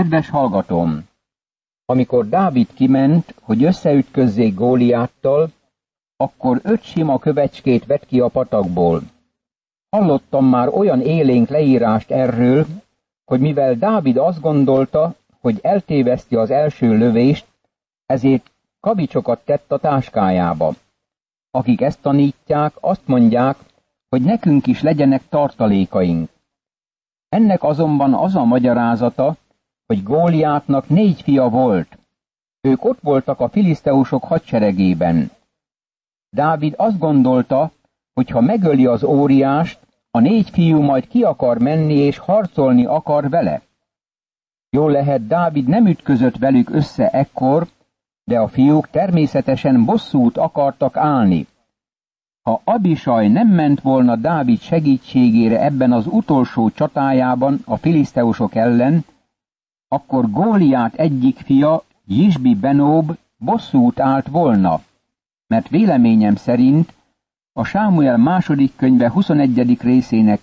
Kedves hallgatóm! Amikor Dávid kiment, hogy összeütközzék Góliáttal, akkor öt sima kövecskét vett ki a patakból. Hallottam már olyan élénk leírást erről, hogy mivel Dávid azt gondolta, hogy eltéveszti az első lövést, ezért kavicsokat tett a táskájába. Akik ezt tanítják, azt mondják, hogy nekünk is legyenek tartalékaink. Ennek azonban az a magyarázata, hogy Góliátnak négy fia volt. Ők ott voltak a filiszteusok hadseregében. Dávid azt gondolta, hogy ha megöli az óriást, a négy fiú majd ki akar menni és harcolni akar vele. Jól lehet, Dávid nem ütközött velük össze ekkor, de a fiúk természetesen bosszút akartak állni. Ha Abisaj nem ment volna Dávid segítségére ebben az utolsó csatájában a filiszteusok ellen, akkor Góliát egyik fia, Jisbi Benób bosszút állt volna, mert véleményem szerint a Sámuel második könyve 21. részének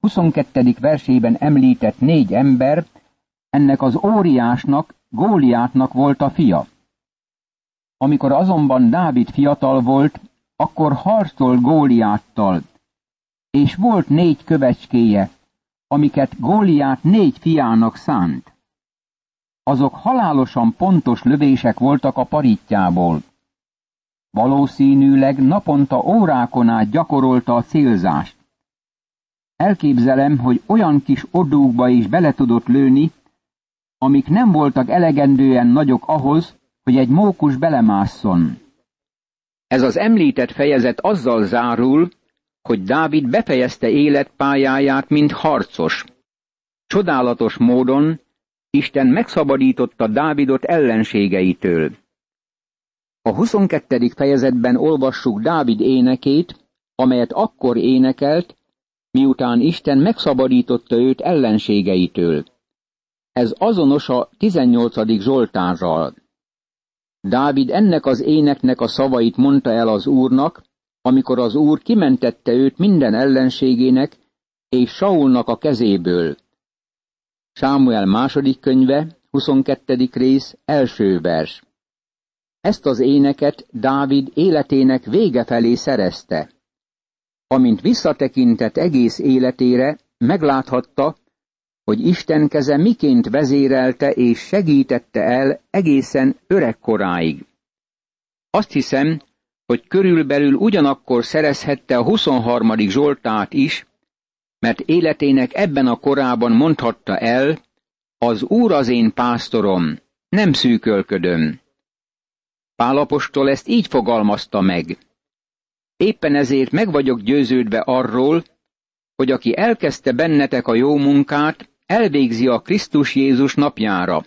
22. versében említett négy ember, ennek az óriásnak, Góliátnak volt a fia. Amikor azonban Dávid fiatal volt, akkor harcol Góliáttal, és volt négy kövecskéje, amiket Góliát négy fiának szánt. Azok halálosan pontos lövések voltak a parítjából. Valószínűleg naponta órákon át gyakorolta a célzást. Elképzelem, hogy olyan kis odúkba is bele tudott lőni, amik nem voltak elegendően nagyok ahhoz, hogy egy mókus belemásszon. Ez az említett fejezet azzal zárul, hogy Dávid befejezte életpályáját, mint harcos. Csodálatos módon Isten megszabadította Dávidot ellenségeitől. A 22. fejezetben olvassuk Dávid énekét, amelyet akkor énekelt, miután Isten megszabadította őt ellenségeitől. Ez azonos a 18. Zsoltárral. Dávid ennek az éneknek a szavait mondta el az Úrnak, amikor az Úr kimentette őt minden ellenségének és Saulnak a kezéből. Sámuel második könyve, 22. rész, első vers. Ezt az éneket Dávid életének vége felé szerezte. Amint visszatekintett egész életére, megláthatta, hogy Isten keze miként vezérelte és segítette el egészen öregkoráig. Azt hiszem, hogy körülbelül ugyanakkor szerezhette a 23. Zsoltát is, mert életének ebben a korában mondhatta el, az Úr az én pásztorom, nem szűkölködöm. Pálapostól ezt így fogalmazta meg. Éppen ezért meg vagyok győződve arról, hogy aki elkezdte bennetek a jó munkát, elvégzi a Krisztus Jézus napjára.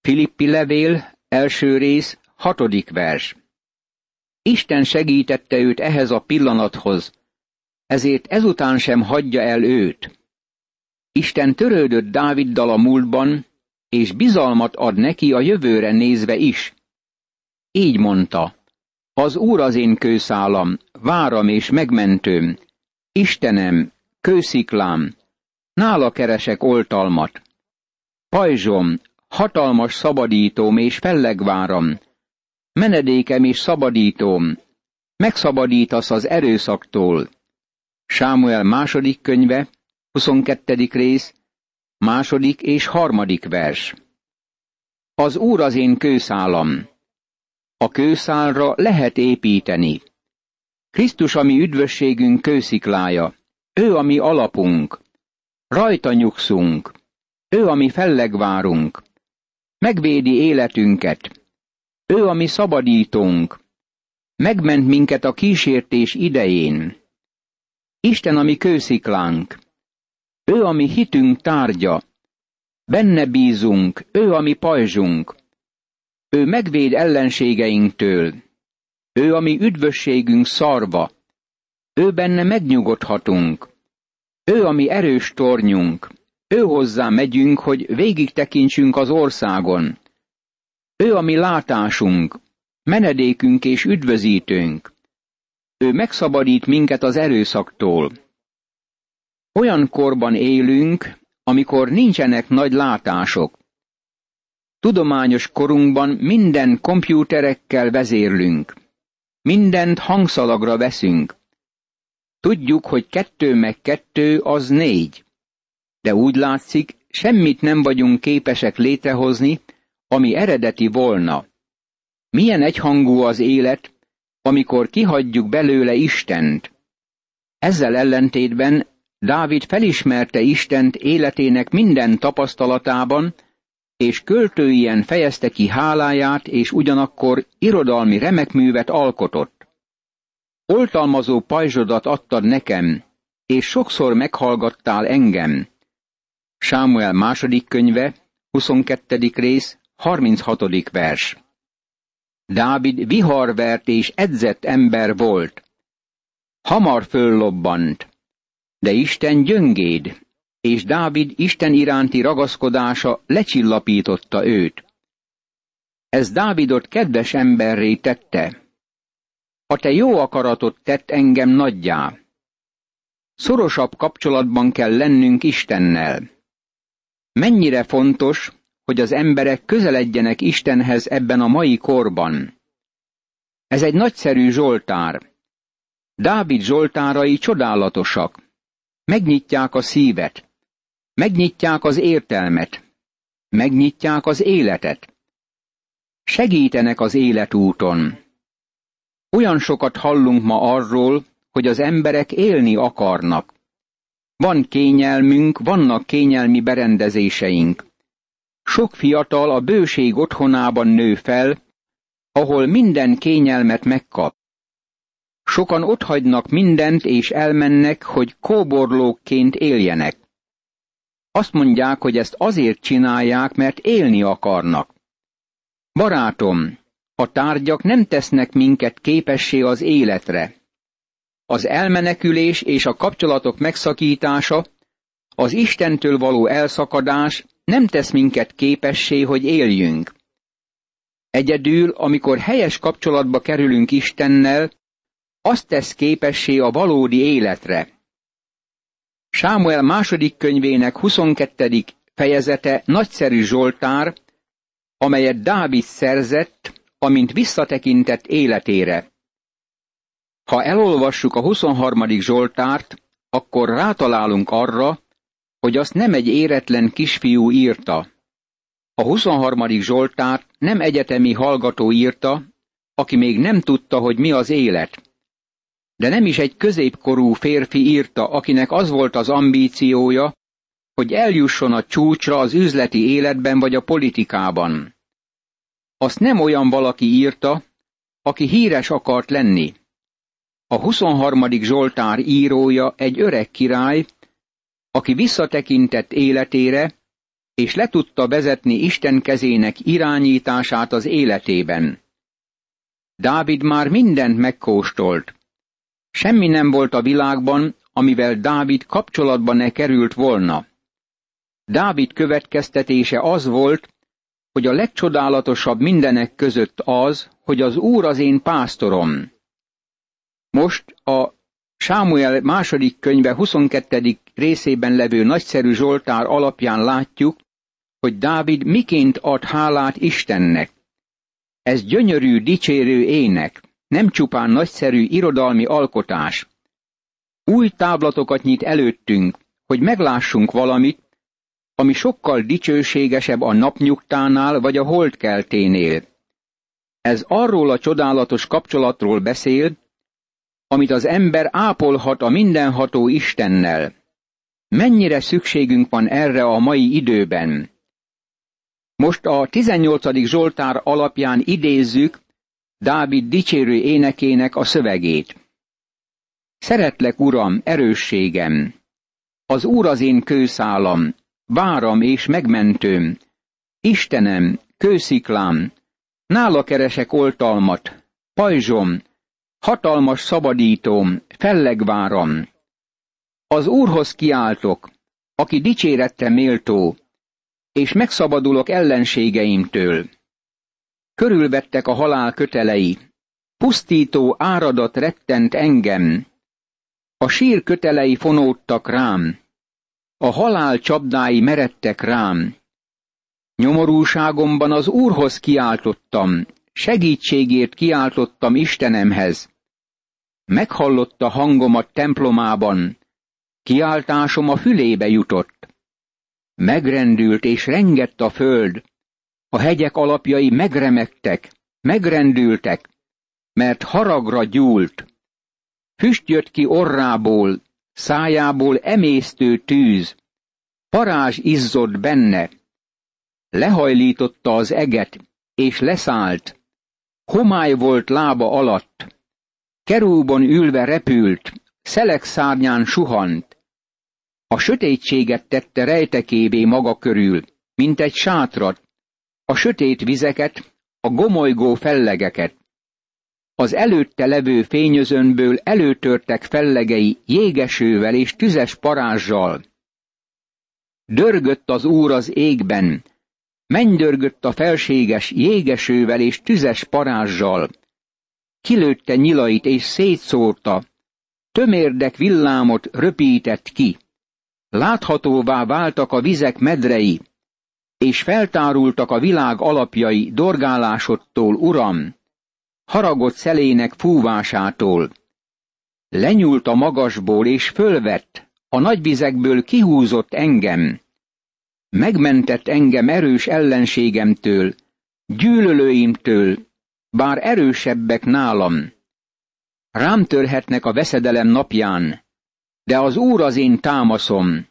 Filippi levél, első rész, hatodik vers. Isten segítette őt ehhez a pillanathoz, ezért ezután sem hagyja el őt. Isten törődött Dáviddal a múltban, és bizalmat ad neki a jövőre nézve is. Így mondta, az Úr az én kőszálam, váram és megmentőm, Istenem, kősziklám, nála keresek oltalmat. Pajzsom, hatalmas szabadítóm és fellegváram, menedékem és szabadítóm, megszabadítasz az erőszaktól. Sámuel második könyve, 22. rész, második és harmadik vers. Az Úr az én kőszálam. A kőszálra lehet építeni. Krisztus a mi üdvösségünk kősziklája. Ő a mi alapunk. Rajta nyugszunk. Ő a mi fellegvárunk. Megvédi életünket. Ő a mi szabadítónk. Megment minket a kísértés idején. Isten a mi kősziklánk. Ő a mi hitünk tárgya. Benne bízunk, ő a mi pajzsunk. Ő megvéd ellenségeinktől. Ő a mi üdvösségünk szarva. Ő benne megnyugodhatunk. Ő a mi erős tornyunk. Ő hozzá megyünk, hogy végig tekintsünk az országon. Ő a mi látásunk, menedékünk és üdvözítőnk. Ő megszabadít minket az erőszaktól. Olyan korban élünk, amikor nincsenek nagy látások. Tudományos korunkban minden kompjúterekkel vezérlünk. Mindent hangszalagra veszünk. Tudjuk, hogy kettő meg kettő az négy. De úgy látszik, semmit nem vagyunk képesek létrehozni, ami eredeti volna. Milyen egyhangú az élet, amikor kihagyjuk belőle Istent. Ezzel ellentétben Dávid felismerte Istent életének minden tapasztalatában, és költőien fejezte ki háláját, és ugyanakkor irodalmi remekművet alkotott. Oltalmazó pajzsodat adtad nekem, és sokszor meghallgattál engem. Sámuel második könyve, 22. rész, 36. vers. Dávid viharvert és edzett ember volt. Hamar föllobbant, de Isten gyöngéd, és Dávid Isten iránti ragaszkodása lecsillapította őt. Ez Dávidot kedves emberré tette. A te jó akaratot tett engem nagyjá. Szorosabb kapcsolatban kell lennünk Istennel. Mennyire fontos, hogy az emberek közeledjenek Istenhez ebben a mai korban. Ez egy nagyszerű Zsoltár. Dávid Zsoltárai csodálatosak. Megnyitják a szívet. Megnyitják az értelmet. Megnyitják az életet. Segítenek az életúton. Olyan sokat hallunk ma arról, hogy az emberek élni akarnak. Van kényelmünk, vannak kényelmi berendezéseink. Sok fiatal a bőség otthonában nő fel, ahol minden kényelmet megkap. Sokan otthagynak mindent és elmennek, hogy kóborlókként éljenek. Azt mondják, hogy ezt azért csinálják, mert élni akarnak. Barátom, a tárgyak nem tesznek minket képessé az életre. Az elmenekülés és a kapcsolatok megszakítása, az Istentől való elszakadás nem tesz minket képessé, hogy éljünk. Egyedül, amikor helyes kapcsolatba kerülünk Istennel, azt tesz képessé a valódi életre. Sámuel második könyvének 22. fejezete nagyszerű Zsoltár, amelyet Dávid szerzett, amint visszatekintett életére. Ha elolvassuk a 23. Zsoltárt, akkor rátalálunk arra, hogy azt nem egy éretlen kisfiú írta. A 23. Zsoltárt nem egyetemi hallgató írta, aki még nem tudta, hogy mi az élet. De nem is egy középkorú férfi írta, akinek az volt az ambíciója, hogy eljusson a csúcsra az üzleti életben vagy a politikában. Azt nem olyan valaki írta, aki híres akart lenni. A 23. Zsoltár írója egy öreg király, aki visszatekintett életére, és le tudta vezetni Isten kezének irányítását az életében. Dávid már mindent megkóstolt. Semmi nem volt a világban, amivel Dávid kapcsolatba ne került volna. Dávid következtetése az volt, hogy a legcsodálatosabb mindenek között az, hogy az Úr az én pásztorom. Most a Sámuel második könyve 22. részében levő nagyszerű Zsoltár alapján látjuk, hogy Dávid miként ad hálát Istennek. Ez gyönyörű, dicsérő ének, nem csupán nagyszerű irodalmi alkotás. Új táblatokat nyit előttünk, hogy meglássunk valamit, ami sokkal dicsőségesebb a napnyugtánál vagy a holdkelténél. Ez arról a csodálatos kapcsolatról beszél, amit az ember ápolhat a mindenható Istennel. Mennyire szükségünk van erre a mai időben. Most a 18. Zsoltár alapján idézzük Dávid dicsérő énekének a szövegét. Szeretlek, Uram, erősségem! Az Úr az én kőszálam, váram és megmentőm, Istenem, kősziklám, nála keresek oltalmat, pajzsom, hatalmas szabadítóm, fellegváram. Az Úrhoz kiáltok, aki dicsérette méltó, és megszabadulok ellenségeimtől. Körülvettek a halál kötelei, pusztító áradat rettent engem, a sír kötelei fonódtak rám, a halál csapdái meredtek rám. Nyomorúságomban az Úrhoz kiáltottam, segítségért kiáltottam Istenemhez. Meghallotta hangomat templomában, kiáltásom a fülébe jutott. Megrendült és rengett a föld, a hegyek alapjai megremegtek, megrendültek, mert haragra gyúlt. Füst jött ki orrából, szájából emésztő tűz, parázs izzott benne. Lehajlította az eget, és leszállt. Homály volt lába alatt. Kerúbon ülve repült, szelek szárnyán suhant. A sötétséget tette rejtekévé maga körül, mint egy sátrat, a sötét vizeket, a gomolygó fellegeket. Az előtte levő fényözönből előtörtek fellegei jégesővel és tüzes parázsal. Dörgött az úr az égben, mennydörgött a felséges jégesővel és tüzes parázsal. Kilőtte nyilait és szétszórta, tömérdek villámot röpített ki. Láthatóvá váltak a vizek medrei, és feltárultak a világ alapjai dorgálásodtól, uram, haragott szelének fúvásától. Lenyúlt a magasból, és fölvett, a nagyvizekből kihúzott engem. Megmentett engem erős ellenségemtől, gyűlölőimtől, bár erősebbek nálam. Rám törhetnek a veszedelem napján, de az Úr az én támaszom.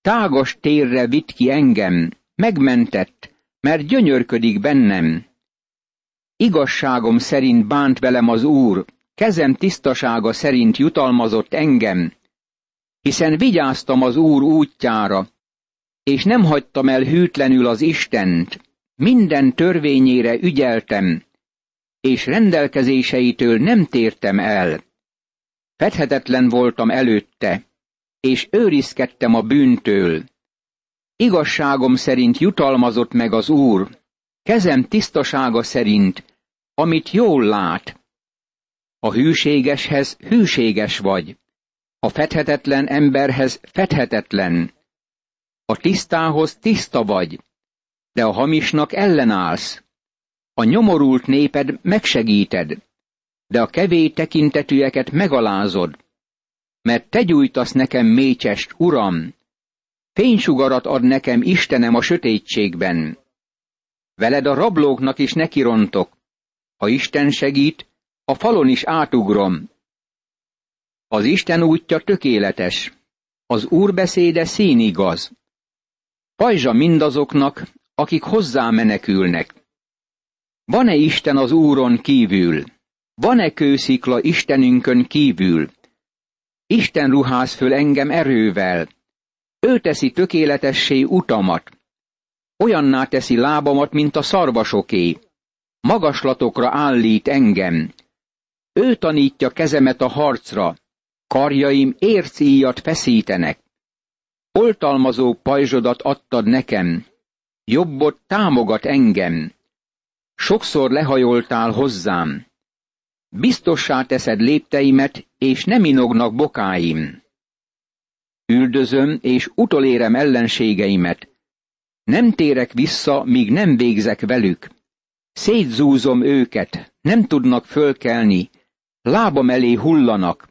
Tágas térre vitt ki engem, megmentett, mert gyönyörködik bennem. Igazságom szerint bánt velem az Úr, kezem tisztasága szerint jutalmazott engem, hiszen vigyáztam az Úr útjára, és nem hagytam el hűtlenül az Istent, minden törvényére ügyeltem, és rendelkezéseitől nem tértem el. Fedhetetlen voltam előtte, és őrizkedtem a bűntől. Igazságom szerint jutalmazott meg az Úr, kezem tisztasága szerint, amit jól lát. A hűségeshez hűséges vagy, a fedhetetlen emberhez fedhetetlen. A tisztához tiszta vagy, de a hamisnak ellenállsz. A nyomorult néped megsegíted, de a kevés tekintetűeket megalázod. Mert te gyújtasz nekem mécsest, uram, Fénysugarat ad nekem Istenem a sötétségben. Veled a rablóknak is nekirontok. Ha Isten segít, a falon is átugrom. Az Isten útja tökéletes, az Úr beszéde színigaz. Pajzsa mindazoknak, akik hozzá menekülnek. Van-e Isten az Úron kívül? Van-e kőszikla Istenünkön kívül? Isten ruház föl engem erővel, ő teszi tökéletessé utamat. Olyanná teszi lábamat, mint a szarvasoké. Magaslatokra állít engem. Ő tanítja kezemet a harcra. Karjaim ércíjat feszítenek. Oltalmazó pajzsodat adtad nekem. Jobbot támogat engem. Sokszor lehajoltál hozzám. Biztossá teszed lépteimet, és nem inognak bokáim üldözöm és utolérem ellenségeimet. Nem térek vissza, míg nem végzek velük. Szétzúzom őket, nem tudnak fölkelni, lábam elé hullanak.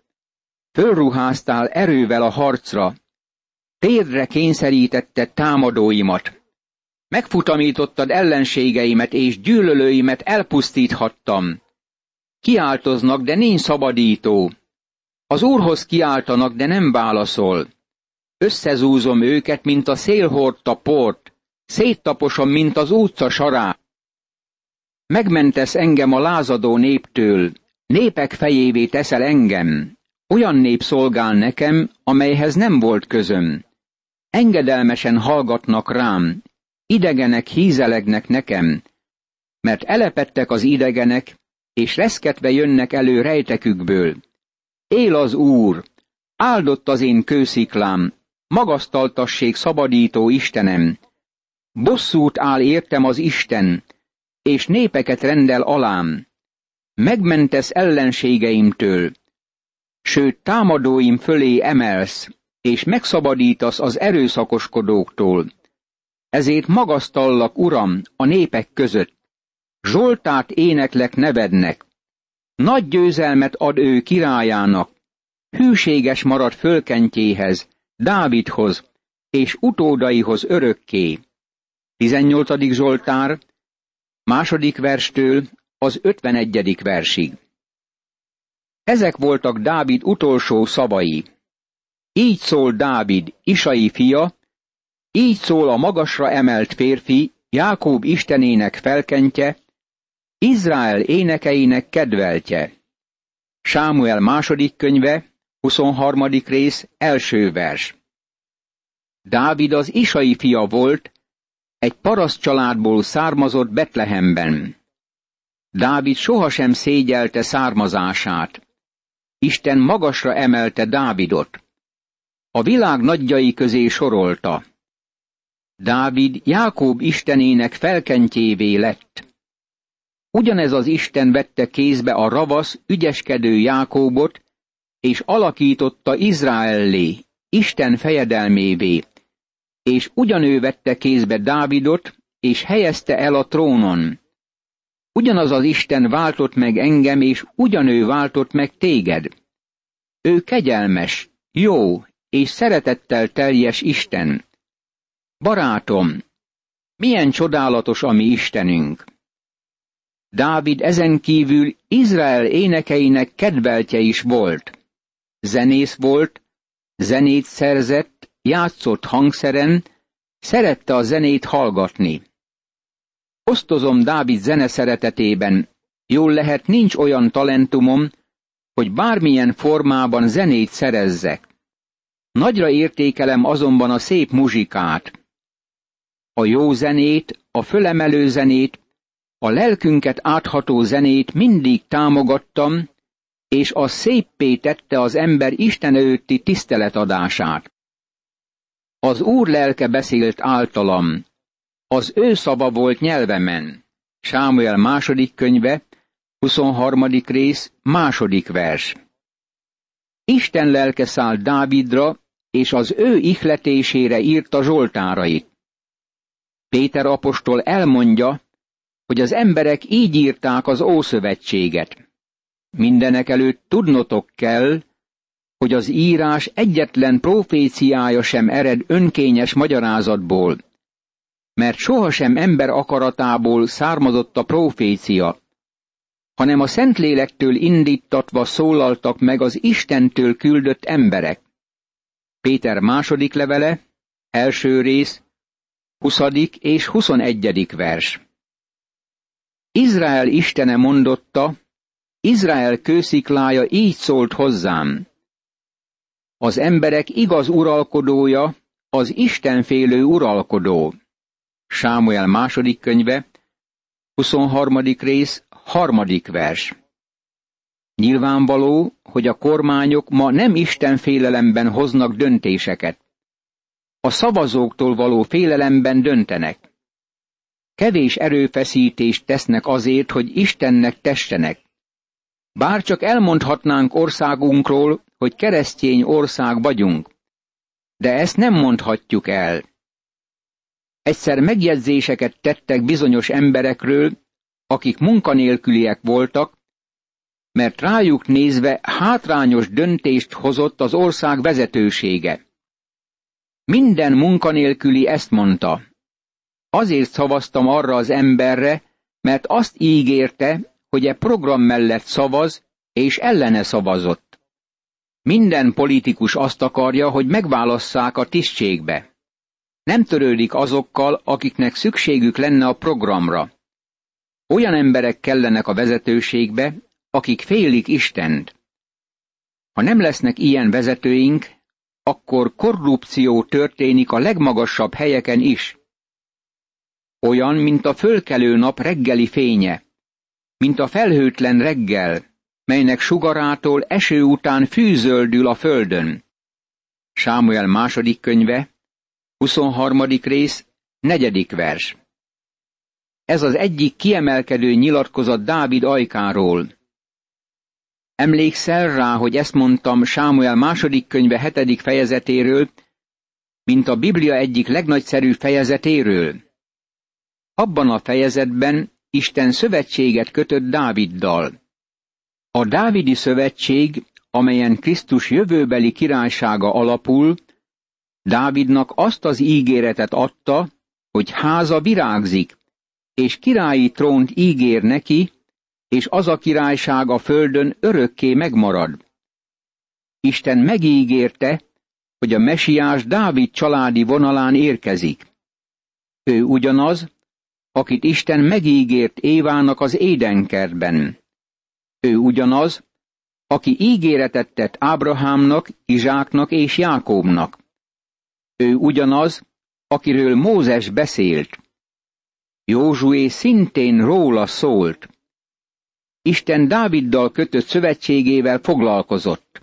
Fölruháztál erővel a harcra, térdre kényszerítette támadóimat. Megfutamítottad ellenségeimet és gyűlölőimet elpusztíthattam. Kiáltoznak, de nincs szabadító. Az Úrhoz kiáltanak, de nem válaszol. Összezúzom őket, mint a szél hordta port, széttaposom, mint az utca sará. Megmentesz engem a lázadó néptől, népek fejévé teszel engem. Olyan nép szolgál nekem, amelyhez nem volt közöm. Engedelmesen hallgatnak rám, idegenek hízelegnek nekem, mert elepettek az idegenek, és reszketve jönnek elő rejtekükből. Él az Úr, áldott az én kősziklám, magasztaltassék szabadító Istenem. Bosszút áll értem az Isten, és népeket rendel alám. Megmentesz ellenségeimtől, sőt támadóim fölé emelsz, és megszabadítasz az erőszakoskodóktól. ezért magasztallak, Uram, a népek között. Zsoltát éneklek nevednek. Nagy győzelmet ad ő királyának. Hűséges marad fölkentjéhez, Dávidhoz, és utódaihoz örökké. 18. Zsoltár, második verstől az 51. versig. Ezek voltak Dávid utolsó szavai. Így szól Dávid, Isai fia, így szól a magasra emelt férfi, Jákób istenének felkentje, Izrael énekeinek kedveltje. Sámuel második könyve, 23. rész, első vers. Dávid az Isai fia volt, egy paraszt családból származott Betlehemben. Dávid sohasem szégyelte származását. Isten magasra emelte Dávidot. A világ nagyjai közé sorolta. Dávid Jákob istenének felkentjévé lett. Ugyanez az Isten vette kézbe a ravasz, ügyeskedő Jákóbot, és alakította Izraellé, Isten fejedelmévé, és ugyanő vette kézbe Dávidot, és helyezte el a trónon. Ugyanaz az Isten váltott meg engem, és ugyanő váltott meg téged. Ő kegyelmes, jó és szeretettel teljes Isten. Barátom, milyen csodálatos a mi Istenünk! Dávid ezen kívül Izrael énekeinek kedveltje is volt. Zenész volt, zenét szerzett, játszott hangszeren, szerette a zenét hallgatni. Osztozom Dávid zene szeretetében, jól lehet nincs olyan talentumom, hogy bármilyen formában zenét szerezzek. Nagyra értékelem azonban a szép muzsikát. A jó zenét, a fölemelő zenét, a lelkünket átható zenét mindig támogattam, és a széppé tette az ember Isten előtti tiszteletadását. Az Úr lelke beszélt általam, az ő szava volt nyelvemen. Sámuel második könyve, 23. rész, második vers. Isten lelke szállt Dávidra, és az ő ihletésére írta Zsoltárait. Péter apostol elmondja, hogy az emberek így írták az Ószövetséget. Mindenek előtt tudnotok kell, hogy az írás egyetlen proféciája sem ered önkényes magyarázatból, mert sohasem ember akaratából származott a profécia, hanem a Szentlélektől indítatva szólaltak meg az Istentől küldött emberek. Péter második levele, első rész, 20. és 21. vers. Izrael Istene mondotta, Izrael kősziklája így szólt hozzám. Az emberek igaz uralkodója, az Istenfélő uralkodó. Sámuel második könyve, 23. rész, harmadik vers. Nyilvánvaló, hogy a kormányok ma nem Isten félelemben hoznak döntéseket. A szavazóktól való félelemben döntenek. Kevés erőfeszítést tesznek azért, hogy Istennek tessenek. Bár csak elmondhatnánk országunkról, hogy keresztény ország vagyunk. De ezt nem mondhatjuk el. Egyszer megjegyzéseket tettek bizonyos emberekről, akik munkanélküliek voltak, mert rájuk nézve hátrányos döntést hozott az ország vezetősége. Minden munkanélküli ezt mondta. Azért szavaztam arra az emberre, mert azt ígérte, hogy e program mellett szavaz, és ellene szavazott. Minden politikus azt akarja, hogy megválasszák a tisztségbe. Nem törődik azokkal, akiknek szükségük lenne a programra. Olyan emberek kellenek a vezetőségbe, akik félik Istent. Ha nem lesznek ilyen vezetőink, akkor korrupció történik a legmagasabb helyeken is. Olyan, mint a fölkelő nap reggeli fénye, mint a felhőtlen reggel, melynek sugarától eső után fűzöldül a földön. Sámuel második könyve, 23. rész, negyedik vers. Ez az egyik kiemelkedő nyilatkozat Dávid ajkáról. Emlékszel rá, hogy ezt mondtam Sámuel második könyve hetedik fejezetéről, mint a Biblia egyik legnagyszerűbb fejezetéről. Abban a fejezetben Isten szövetséget kötött Dáviddal. A Dávidi szövetség, amelyen Krisztus jövőbeli királysága alapul, Dávidnak azt az ígéretet adta, hogy háza virágzik, és királyi trónt ígér neki, és az a királyság a földön örökké megmarad. Isten megígérte, hogy a mesiás Dávid családi vonalán érkezik. Ő ugyanaz, akit Isten megígért Évának az édenkertben. Ő ugyanaz, aki ígéretet tett Ábrahámnak, Izsáknak és Jákóbnak. Ő ugyanaz, akiről Mózes beszélt. Józsué szintén róla szólt. Isten Dáviddal kötött szövetségével foglalkozott.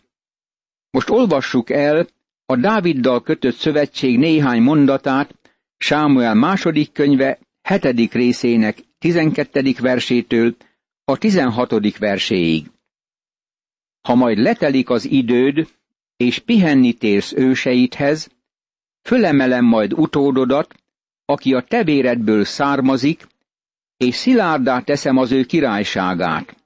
Most olvassuk el a Dáviddal kötött szövetség néhány mondatát Sámuel második könyve hetedik részének tizenkettedik versétől a tizenhatodik verséig. Ha majd letelik az időd, és pihenni térsz őseidhez, fölemelem majd utódodat, aki a tevéredből származik, és szilárdá teszem az ő királyságát.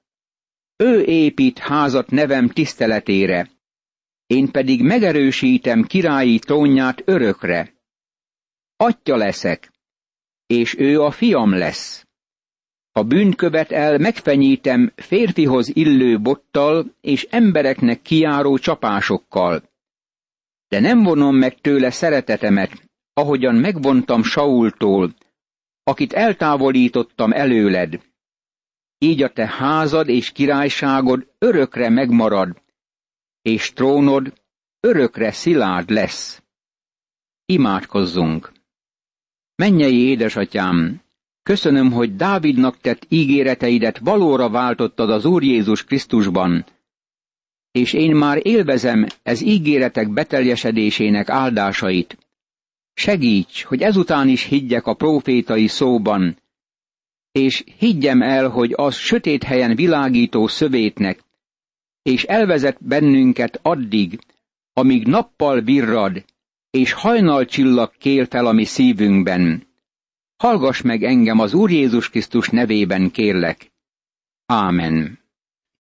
Ő épít házat nevem tiszteletére, én pedig megerősítem királyi trónját örökre. Atya leszek, és ő a fiam lesz. A bűnkövet el megfenyítem férfihoz illő bottal és embereknek kiáró csapásokkal. De nem vonom meg tőle szeretetemet, ahogyan megvontam Saultól, akit eltávolítottam előled. Így a te házad és királyságod örökre megmarad, és trónod örökre szilárd lesz. Imádkozzunk! Mennyei édesatyám, köszönöm, hogy Dávidnak tett ígéreteidet valóra váltottad az Úr Jézus Krisztusban, és én már élvezem ez ígéretek beteljesedésének áldásait. Segíts, hogy ezután is higgyek a profétai szóban, és higgyem el, hogy az sötét helyen világító szövétnek, és elvezet bennünket addig, amíg nappal virrad, és hajnalcsillag kél fel a mi szívünkben. Hallgass meg engem az Úr Jézus Krisztus nevében kérlek. Ámen.